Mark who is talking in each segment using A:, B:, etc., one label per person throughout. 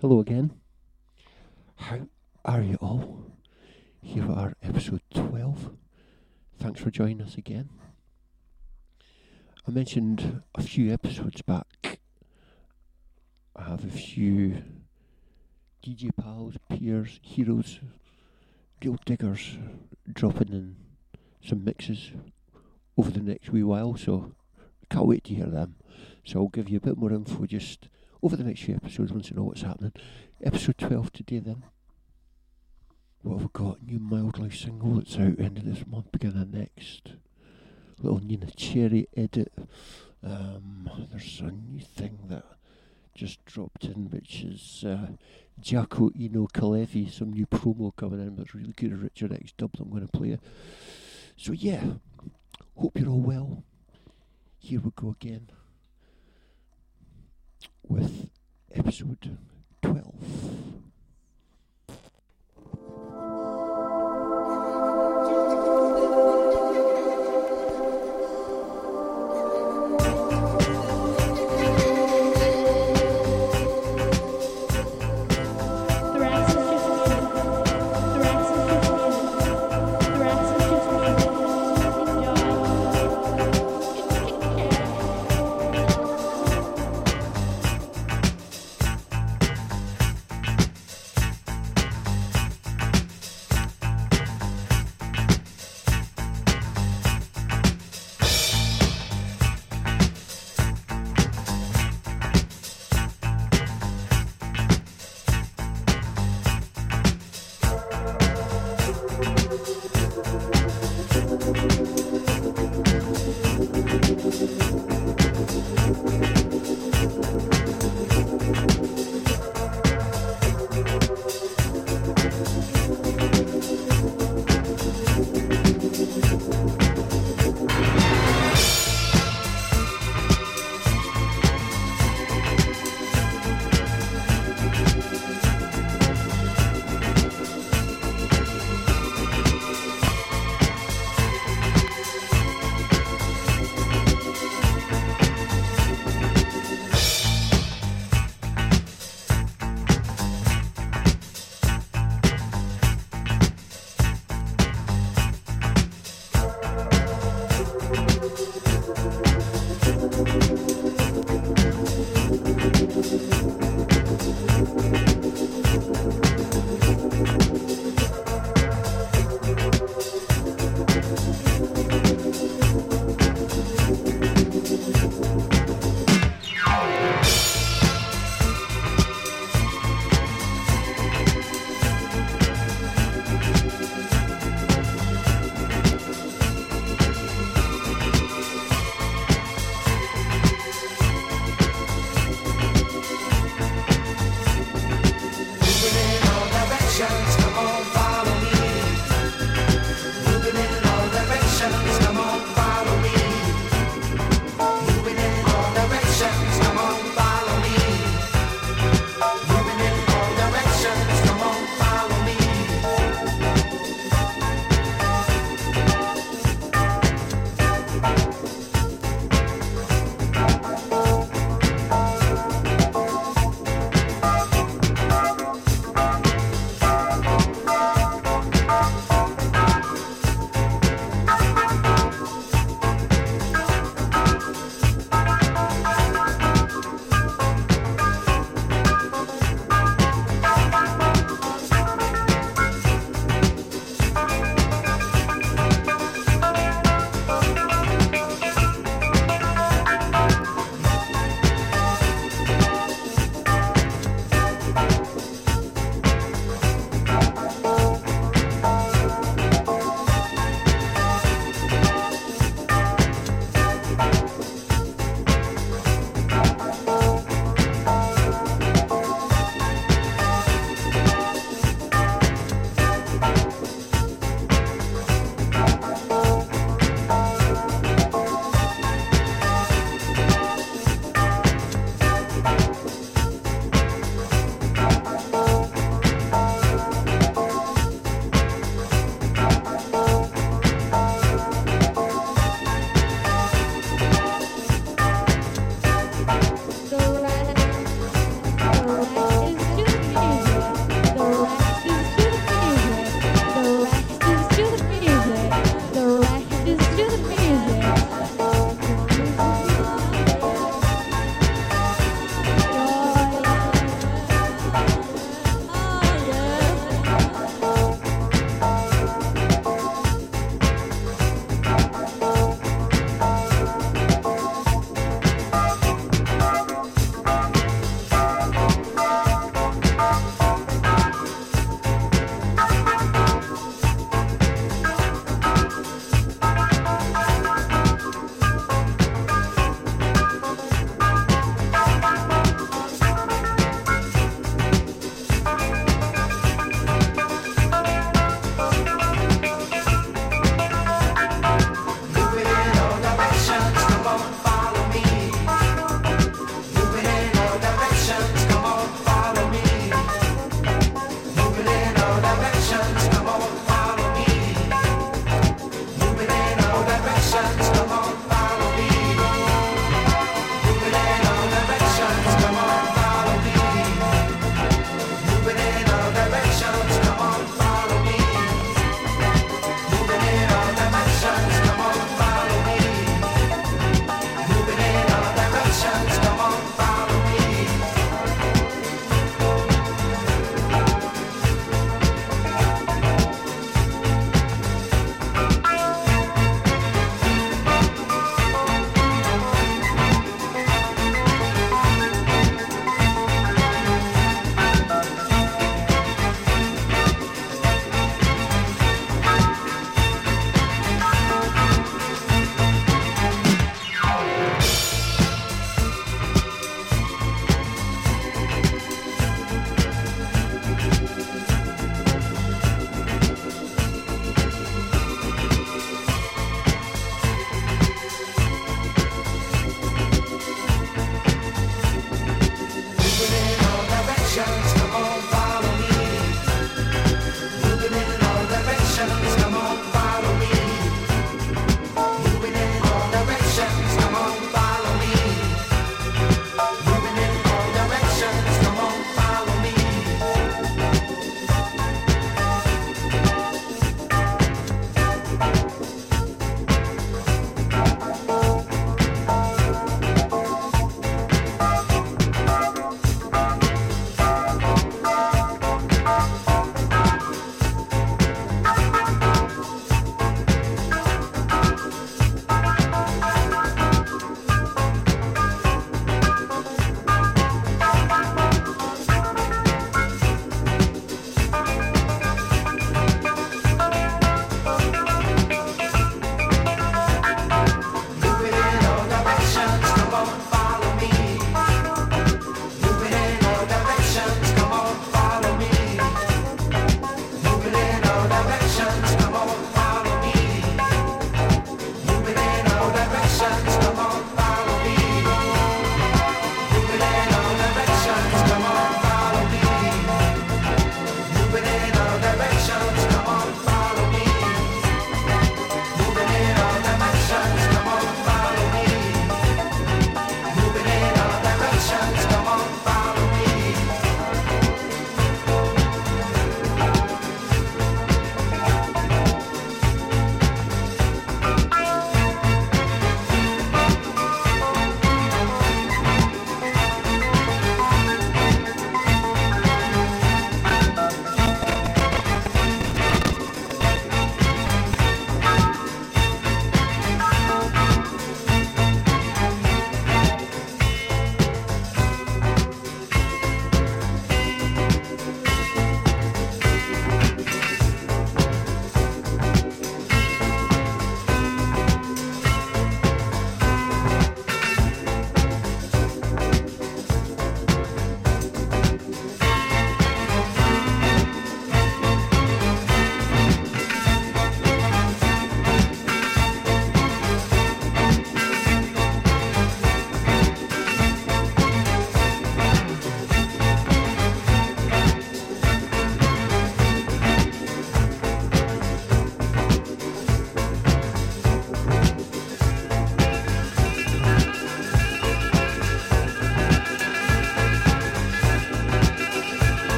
A: Hello again. How are you all? Here are, episode 12. Thanks for joining us again. I mentioned a few episodes back. I have a few DJ pals, peers, heroes, real diggers dropping in some mixes over the next wee while, so can't wait to hear them. So I'll give you a bit more info just over the next few episodes once you know what's happening. Episode 12 today then. What have we got? New Mildlife single that's out end of this month, beginning of next. Little Neneh Cherry edit. Um, there's a new thing that just dropped in, which is uh, Jaakko Eino Kalevi, some new promo coming in that's really good. Richard X dub I'm going to play. So yeah, hope you're all well. Here we go again with episode 12.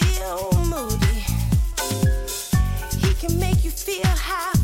B: feel moody. He can make you feel
A: high.